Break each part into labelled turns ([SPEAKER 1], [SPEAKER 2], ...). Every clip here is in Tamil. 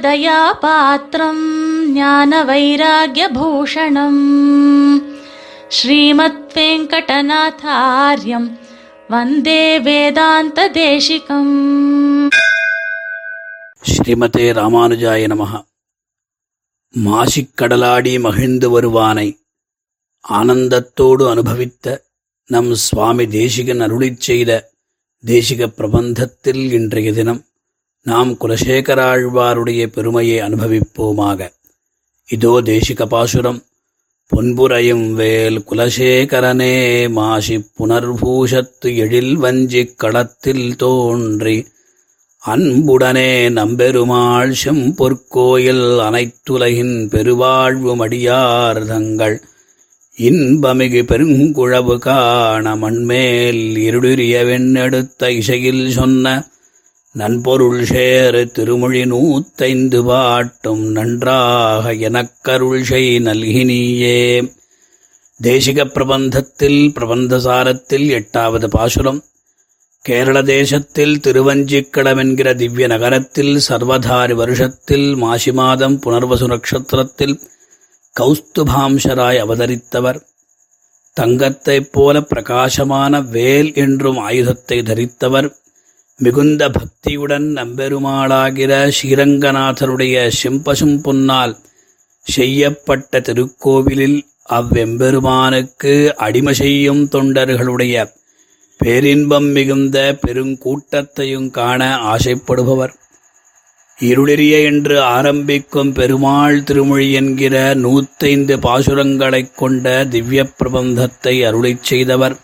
[SPEAKER 1] ராமானுஜதயாபாத்திரம் ஞான வைராகியபூஷணம் ஸ்ரீமத் வெங்கடநாதாரியம் வந்தே வேதாந்த தேசிகம்
[SPEAKER 2] ஸ்ரீமதே ராமானுஜாய நமः மாசிக்கடலாடி மகிழ்ந்து வருவானை ஆனந்தத்தோடு அனுபவித்த நம் சுவாமி தேசிகன் அருளிச் செய்த தேசிக பிரபந்தத்தில் இன்றைய தினம் நாம் குலசேகராழ்வாருடைய பெருமையை அனுபவிப்போமாக. இதோ தேசிக பாசுரம். பொன்புரையும் வேல் குலசேகரனே மாசி புனர்பூஷத்து எழில் வஞ்சிக் களத்தில் தோன்றி. அன்புடனே நம்பெருமாள் செம்பொற்கோயில் அனைத்துலகின் பெருவாழ்வு மடியார் தங்கள் இன்பமிகு பெருங்குழவு காண மண்மேல் இருடுரிய வெண்ணெடுத்த இசையில் சொன்ன நண்பொருள் சேரு திருமொழி நூத்தைந்து பாட்டும் நன்றாக எனக்கருள் செய் நல்கினியே. தேசிக பிரபந்தத்தில் பிரபந்தசாரத்தில் எட்டாவது பாசுரம். கேரள தேசத்தில் திருவஞ்சிக்கடம் என்கிற திவ்ய நகரத்தில் சர்வதாரி வருஷத்தில் மாசி மாதம் புனர்வசு நட்சத்திரத்தில் கௌஸ்துபாம்சராய் அவதரித்தவர். தங்கத்தைப் போல பிரகாசமான வேல் என்றும் ஆயுதத்தை தரித்தவர். மிகுந்த பக்தியுடன் நம்பெருமாளாகிற ஸ்ரீரங்கநாதருடைய செம்பசும் பொன்னால் செய்யப்பட்ட திருக்கோவிலில் அவ்வெம்பெருமானுக்கு அடிமை செய்யும் தொண்டர்களுடைய பேரின்பம் மிகுந்த பெருங்கூட்டத்தையும் காண ஆசைப்படுபவர். இருளிரிய என்று ஆரம்பிக்கும் பெருமாள் திருமொழி என்கிற நூத்தைந்து பாசுரங்களைக் கொண்ட திவ்ய பிரபந்தத்தை அருளிச் செய்தவர்.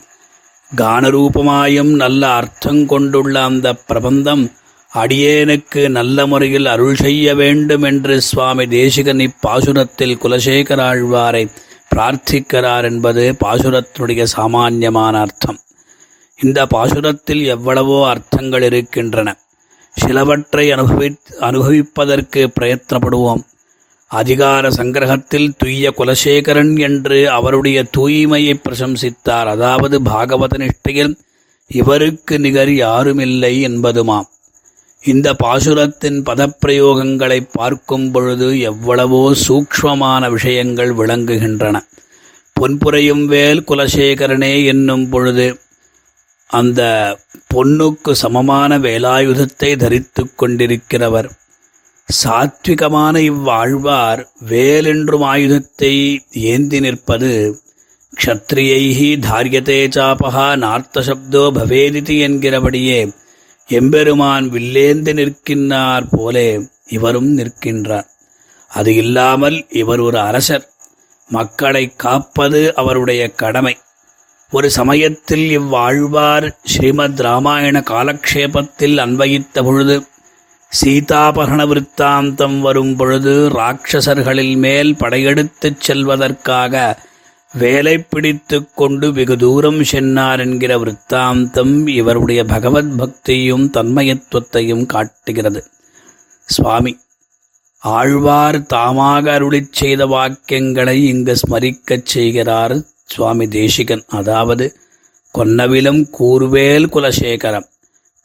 [SPEAKER 2] கானரூபமாயும் நல்ல அர்த்தம் கொண்டுள்ள அந்த பிரபந்தம் அடியேனுக்கு நல்ல முறையில் அருள் செய்ய வேண்டும் என்று சுவாமி தேசிகன் இப்பாசுரத்தில் குலசேகராழ்வாரை பிரார்த்திக்கிறார் என்பது பாசுரத்தினுடைய சாமான்யமான அர்த்தம். இந்த பாசுரத்தில் எவ்வளவோ அர்த்தங்கள் இருக்கின்றன. சிலவற்றை அனுபவி அனுபவிப்பதற்கு பிரயத்தனப்படுவோம். அதிகார சங்கிரகத்தில் துய்ய குலசேகரன் என்று அவருடைய தூய்மையை பிரசம்சித்தார். அதாவது பாகவத நிஷ்டையில் இவருக்கு நிகர் யாருமில்லை என்பதுமாம். இந்த பாசுரத்தின் பதப்பிரயோகங்களை பார்க்கும் பொழுது எவ்வளவோ சூக்ஷ்மமான விஷயங்கள் விளங்குகின்றன. பொன்புரையும் வேல் குலசேகரனே என்னும் பொழுது அந்த பொன்னுக்கு சமமான வேலாயுதத்தை தரித்து கொண்டிருக்கிறவர். சாத்விகமான இவ்வாழ்வார் வேலென்றும் ஆயுதத்தை ஏந்தி நிற்பது க்ஷத்ரியைஹி தாரியதே சாபகா நார்த்தசப்தோ பவேதிதி என்கிறபடியே எம்பெருமான் வில்லேந்து நிற்கின்றார் போலே இவரும் நிற்கின்றார். அது இல்லாமல் இவர் ஒரு அரசர். மக்களை காப்பது அவருடைய கடமை. ஒரு சமயத்தில் இவ்வாழ்வார் ஸ்ரீமத் ராமாயண காலக்ஷேபத்தில் அன்வயித்த பொழுது சீதாபகண விற்த்தாந்தம் வரும் பொழுது ராட்சசர்களில் மேல் படையெடுத்துச் செல்வதற்காக வேலை பிடித்து கொண்டு வெகு தூரம் சென்னார் என்கிற விற்த்தாந்தம் இவருடைய பகவத் பக்தியும் தன்மயத்துவத்தையும் காட்டுகிறது. சுவாமி ஆழ்வார் தாமாக அருளிச் செய்த வாக்கியங்களை இங்கு ஸ்மரிக்கச் செய்கிறார் சுவாமி தேசிகன். அதாவது கொன்னவிலும் கூர்வேல் குலசேகரம்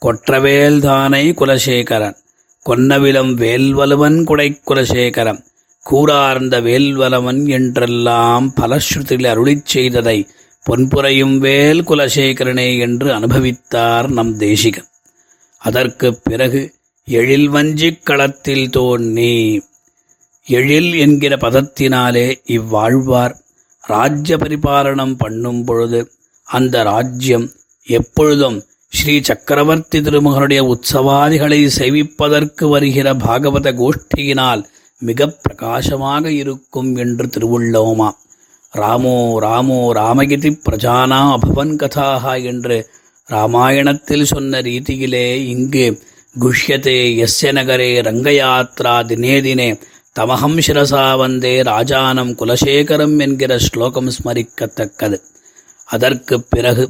[SPEAKER 2] கொற்றவேல் தானை குலசேகரன். கொன்னவிலம் வேல்வலுவன் குடை குலசேகரம். கூறார்ந்த வேல்வலவன் என்றெல்லாம் பலஸ்ருதியில் அருளிச் செய்ததை பொன்புரையும் வேல் குலசேகரனே என்று அனுபவித்தார் நம் தேசிகன். அதற்குப் பிறகு எழில் வஞ்சிக் களத்தில் தோன்றி எழில் என்கிற பதத்தினாலே இவ்வாழ்வார் ராஜ்ய பரிபாலனம் பண்ணும் பொழுது அந்த ராஜ்யம் எப்பொழுதும் ஸ்ரீ சக்கரவர்த்தி திருமகனுடைய உற்சவாதிகளை செவிப்பதற்கு வருகிற பாகவத கோஷ்டியினால் மிக பிரகாசமாக இருக்கும் என்று திருவுள்ளோமா ராமோ ராமோ ராமகிதி பிரஜானா அபவன் கதாகா என்று ராமாயணத்தில் சொன்ன ரீதியிலே இங்கு குஷ்யதே எஸ்ய நகரே ரங்கயாத்ரா தினே தினே தமகம் சிரசா வந்தே ராஜானம் குலசேகரம் என்கிற ஸ்லோகம் ஸ்மரிக்கத்தக்கது அதற்குப் பிறகு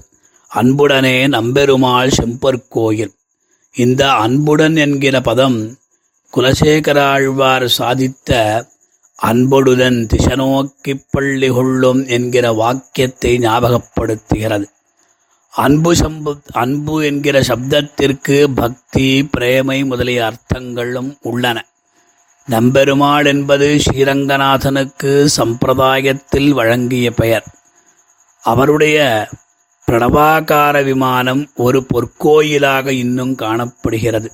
[SPEAKER 2] அன்புடனே நம்பெருமாள் செம்பற்கோயில். இந்த அன்புடன் என்கிற பதம் குலசேகராழ்வார் சாதித்த அன்பொடுதன் திசநோக்கி பள்ளி கொள்ளும் என்கிற வாக்கியத்தை ஞாபகப்படுத்துகிறது. அன்பு சம்ப அன்பு என்கிற சப்தத்திற்கு பக்தி பிரேமை முதலிய அர்த்தங்களும் உள்ளன. நம்பெருமாள் என்பது ஸ்ரீரங்கநாதனுக்கு சம்பிரதாயத்தில் வழங்கிய பெயர். அவருடைய பிரணவாகார விமானம் ஒரு பொற்கோயிலாக இன்னும் காணப்படுகிறது.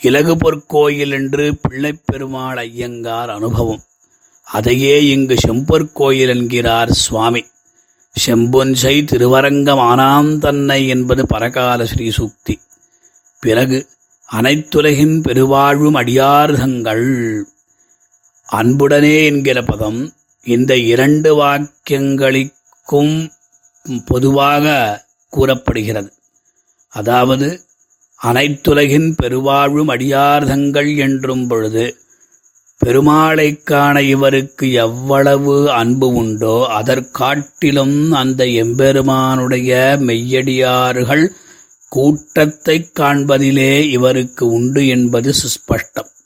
[SPEAKER 2] இலகு பொற்கோயில் என்று பிள்ளைப்பெருமாள் ஐயங்கார் அனுபவம். அதையே இங்கு செம்பொற்கோயில் என்கிறார் சுவாமி. செம்பொன்சை திருவரங்கமானாம் தன்னை என்பது பரகால ஸ்ரீ சூக்தி. பிறகு அனைத்துலகின் பெருவாழ்வும் அடியார்தங்கள். அன்புடனே என்கிற பதம் இந்த இரண்டு வாக்கியங்களுக்கும் பொதுவாக கூறப்படுகிறது. அதாவது அனைத்துலகின் பெருவாழ்வும் அடியார்தங்கள் என்றும் பொழுது பெருமாளைக் காண இவருக்கு எவ்வளவு அன்பு உண்டோ அதற்காட்டிலும் அந்த எம்பெருமானுடைய மெய்யடியார்கள் கூட்டத்தைக் காண்பதிலே இவருக்கு உண்டு என்பது சுஸ்பஷ்டம்.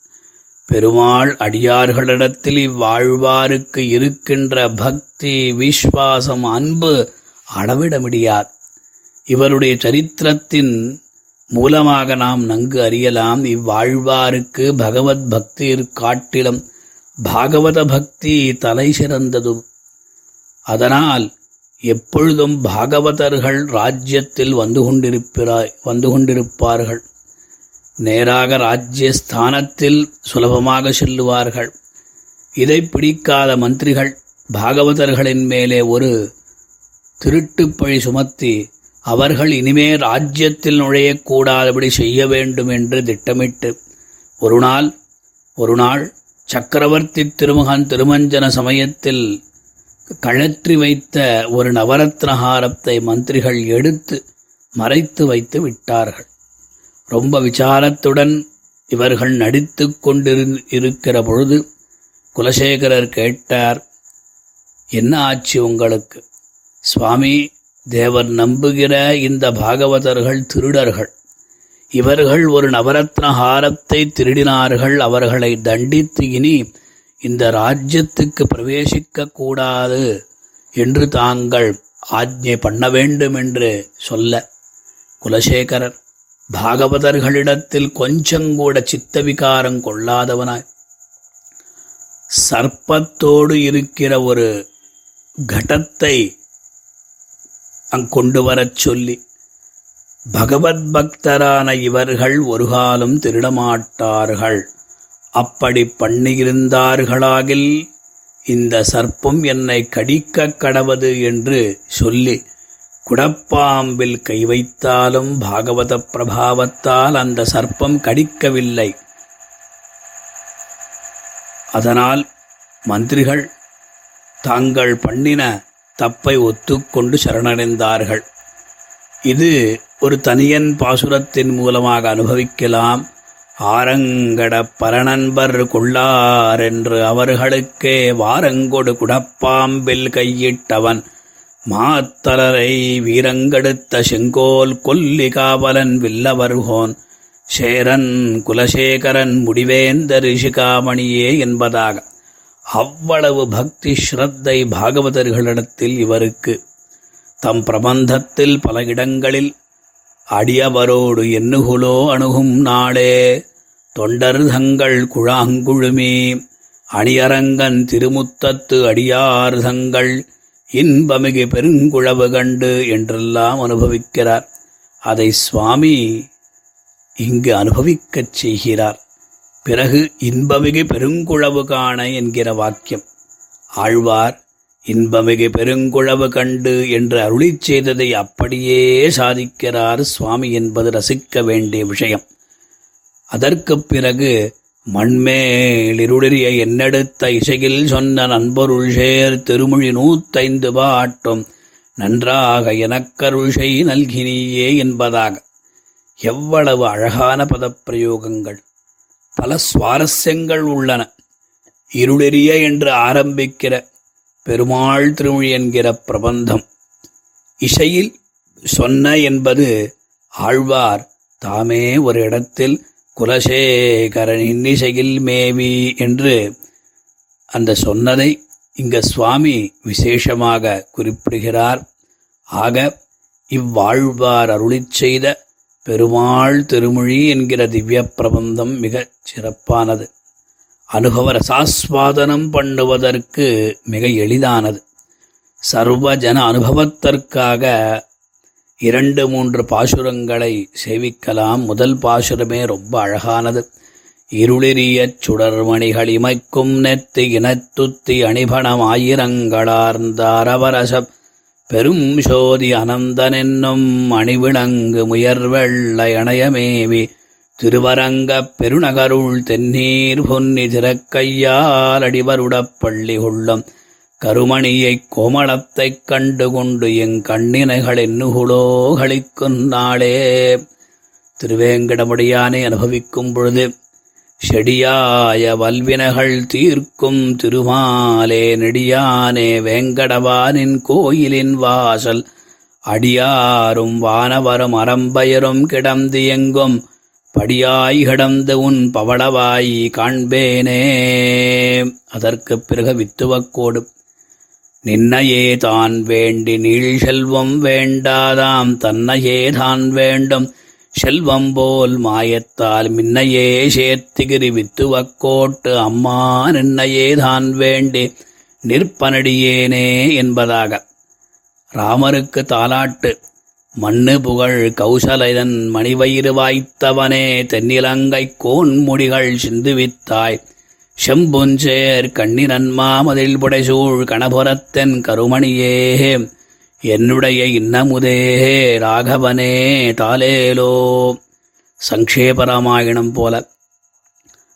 [SPEAKER 2] பெருமாள் அடியார்களிடத்தில் இவ்வாழ்வாருக்கு இருக்கின்ற பக்தி விஸ்வாசம் அன்பு அளவிட முடியாது. இவருடைய சரித்திரத்தின் மூலமாக நாம் நன்கு அறியலாம். இவ்வாழ்வாருக்கு பகவத் பக்தியிற் காட்டிலும் பாகவத பக்தி தலை சிறந்ததும் அதனால் எப்பொழுதும் பாகவதர்கள் ராஜ்யத்தில் வந்து கொண்டிருப்பாய் வந்து கொண்டிருப்பார்கள். நேராக ராஜ்யஸ்தானத்தில் சுலபமாக செல்லுவார்கள். இதை பிடிக்காத மந்திரிகள் பாகவதர்களின் மேலே ஒரு திருட்டுப்பழி சுமத்தி அவர்கள் இனிமே ராஜ்யத்தில் நுழையக்கூடாதபடி செய்ய வேண்டும் என்று திட்டமிட்டு ஒரு நாள் ஒரு நாள் சக்கரவர்த்தி திருமகன் திருமஞ்சன சமயத்தில் கழற்றி வைத்த ஒரு நவரத்னஹாரத்தை மந்திரிகள் எடுத்து மறைத்து வைத்து விட்டார்கள். ரொம்ப விசாரத்துடன் இவர்கள் நடித்து கொண்டிரு இருக்கிற பொழுது குலசேகரர் கேட்டார் என்ன ஆச்சு உங்களுக்கு? சுவாமி தேவர் நம்புகிற இந்த பாகவதர்கள் திருடர்கள். இவர்கள் ஒரு நவரத்ன ஹாரத்தை திருடினார்கள். அவர்களை தண்டித்து இனி இந்த ராஜ்யத்துக்கு பிரவேசிக்க கூடாது என்று தாங்கள் ஆஜ்ஞை பண்ண வேண்டும் என்று சொல்ல குலசேகரர் பாகவதர்களிடத்தில் கொஞ்சங்கூட சித்தவிகாரம் கொள்ளாதவனாய். சர்ப்பத்தோடு இருக்கிற ஒரு கடத்தை அங்கொண்டு வரச் சொல்லி. பகவத் பக்தரான இவர்கள் ஒரு காலம் திருடமாட்டார்கள். அப்படி பண்ணியிருந்தார்களாகில் இந்த சர்ப்பம் என்னை கடிக்க கடவது என்று சொல்லி குடப்பாம்பில் கை வைத்தாலும் பாகவத பிரபாவத்தால் அந்த சர்ப்பம் கடிக்கவில்லை. அதனால் மந்திரிகள் தாங்கள் பண்ணின தப்பை ஒத்துக்கொண்டு சரணடைந்தார்கள். இது ஒரு தனியன் பாசுரத்தின் மூலமாக அனுபவிக்கலாம். ஆரங்கட பரநண்பர் கொள்ளார் என்று அவர்களுக்கே வாரங்கொடு குடப்பாம்பில் கையிட்டவன். மாத்தலரை வீரங்கெடுத்த செங்கோல் கொல்லி காவலன் வில்லவர்கோன். சேரன் குலசேகரன் முடிவேந்த ரிஷிகாமணியே என்பதாக. அவ்வளவு பக்தி ஸ்ரத்தை பாகவதர்களிடத்தில் இவருக்கு. தம் பிரபந்தத்தில் பல இடங்களில் அடியவரோடு எண்ணுகுலோ அணுகும் நாளே. தொண்டர் தங்கள் குழாங்குழுமே அணியரங்கன் திருமுத்தத்து அடியார் தங்கள் இன்பமிகு பெருங்குழவு கண்டு என்றெல்லாம் அனுபவிக்கிறார். அதை சுவாமி இங்கு அனுபவிக்கச் செய்கிறார். பிறகு இன்பமிகு பெருங்குழவு காண என்கிற வாக்கியம். ஆழ்வார் இன்பமிகு பெருங்குழவு கண்டு என்று அருளிச் செய்ததை அப்படியே சாதிக்கிறார் சுவாமி என்பது ரசிக்க வேண்டிய விஷயம். அதற்குப் பிறகு மண்மேலிருளிய என்னெடுத்த இசையில் சொன்ன நண்பருள் சேர் திருமொழி நூத்தைந்து பாட்டும் நன்றாக எனக்கருள்சை நல்கினியே என்பதாக. எவ்வளவு அழகான பதப்பிரயோகங்கள். பல சுவாரஸ்யங்கள் உள்ளன. இருளெறிய என்று ஆரம்பிக்கிற பெருமாள் திருமொழி என்கிற பிரபந்தம். இசையில் சொன்ன என்பது ஆழ்வார் தாமே ஒரு இடத்தில் குலசேகரன் இன்னிசையில் மேவி என்று அந்த சொன்னதை இங்க சுவாமி விசேஷமாக குறிப்பிடுகிறார். ஆக இவ்வாழ்வார் அருளிச் செய்த பெருமாள் திருமொழி என்கிற திவ்ய பிரபந்தம் மிகச் சிறப்பானது. அனுபவ ரசாஸ்வாதனம் பண்ணுவதற்கு மிக எளிதானது. சர்வ ஜன அனுபவத்திற்காக இரண்டு மூன்று பாசுரங்களை சேவிக்கலாம். முதல் பாசுரமே ரொம்ப அழகானது. இருளிரியச் சுடர்மணிகள் இமைக்கும் நெத்தி இனத்துத்தி அணிபணம் ஆயிரங்களார்ந்த அரவரசப் பெரும் சோதி அனந்தனென்னும் அணிவிளங்கு முயர்வெள்ள இணையமேவி திருவரங்கப் பெருநகருள் தென்னீர் பொன்னி திறக்கையால் அடிவருடப் பள்ளி கொள்ளும். கருமணியைக் கோமளத்தைக் கண்டு கொண்டு எங் கண்ணினைகள் என்னுகுலோ நாளே. திருவேங்கடமுடியானை அனுபவிக்கும் பொழுது செடியாய வல்வினகள் தீர்க்கும் திருமாலே நெடியானே வேங்கடவானின் கோயிலின் வாசல். அடியாரும் வானவரும் அறம்பயரும் கிடந்து எங்கும். படியாய் கிடந்து உன் பவளவாய் காண்பேனே. அதற்குப் பிறகு வித்துவக்கோடு. நின்னையே தான் வேண்டி நீழ் செல்வம் வேண்டாதாம் தன்னையே தான் வேண்டும். செல்வம் போல் மாயத்தால் மின்னையே சேர்த்திகிரி வித்துவக்கோட்டு அம்மா நின்னையே தான் வேண்டி நிற்பனடியேனே என்பதாக. ராமருக்கு தாலாட்டு மண்ணு புகழ் கௌசலைதன் மணிவயிறு வாய்த்தவனே தென்னிலங்கை கோன் முடிகள் சிந்துவித்தாய். செம்பொஞ்சேர் கண்ணினன்மாமதில் புடைசூழ் கணபுரத்தென் கருமணியே. என்னுடைய இன்னமுதே ராகவனே தாலேலோ சங்கேபராமாயணம் போல.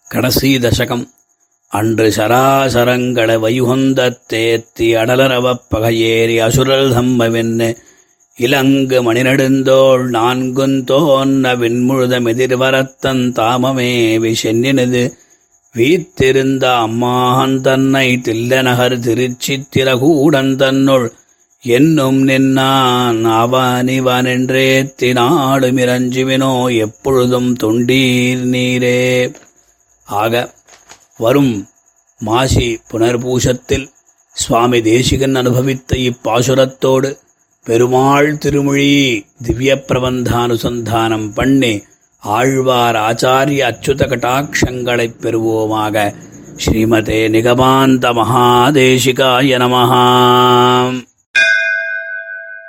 [SPEAKER 2] கடைசி தசகம். அன்று சராசரங்கள வைகுந்தத் தேத்தி அடலரவப் பகையேறி அசுரல் தம்பவென்னு இலங்கு மணிநெடுந்தோள் நான்குந்தோன்ன விண்முழுதம் எதிர்வரத்தன் தாமமே விஷென்னினது வீத்திருந்த அம்மான் தன்னை தில்லநகர் திருச்சித்திரகூடன் தன்னுள் என்னும் நின்னான் அவனிவனென்றேத்தி நாடுமிரஞ்சுவினோ எப்பொழுதும் தொண்டீர் நீரே. ஆக வரும் மாசி புனர்பூசத்தில் சுவாமி தேசிகன் அனுபவித்த இப்பாசுரத்தோடு பெருமாள் திருமொழி திவ்ய பிரபந்தானுசந்தானம் பண்ணி ஆழ்வார் ஆச்சாரிய அச்சுத கட்டாட்சங்களைப் பெறுவோமாக. ஸ்ரீமதே நிகமாந்த மகாதேசிகாய நமஹாம்.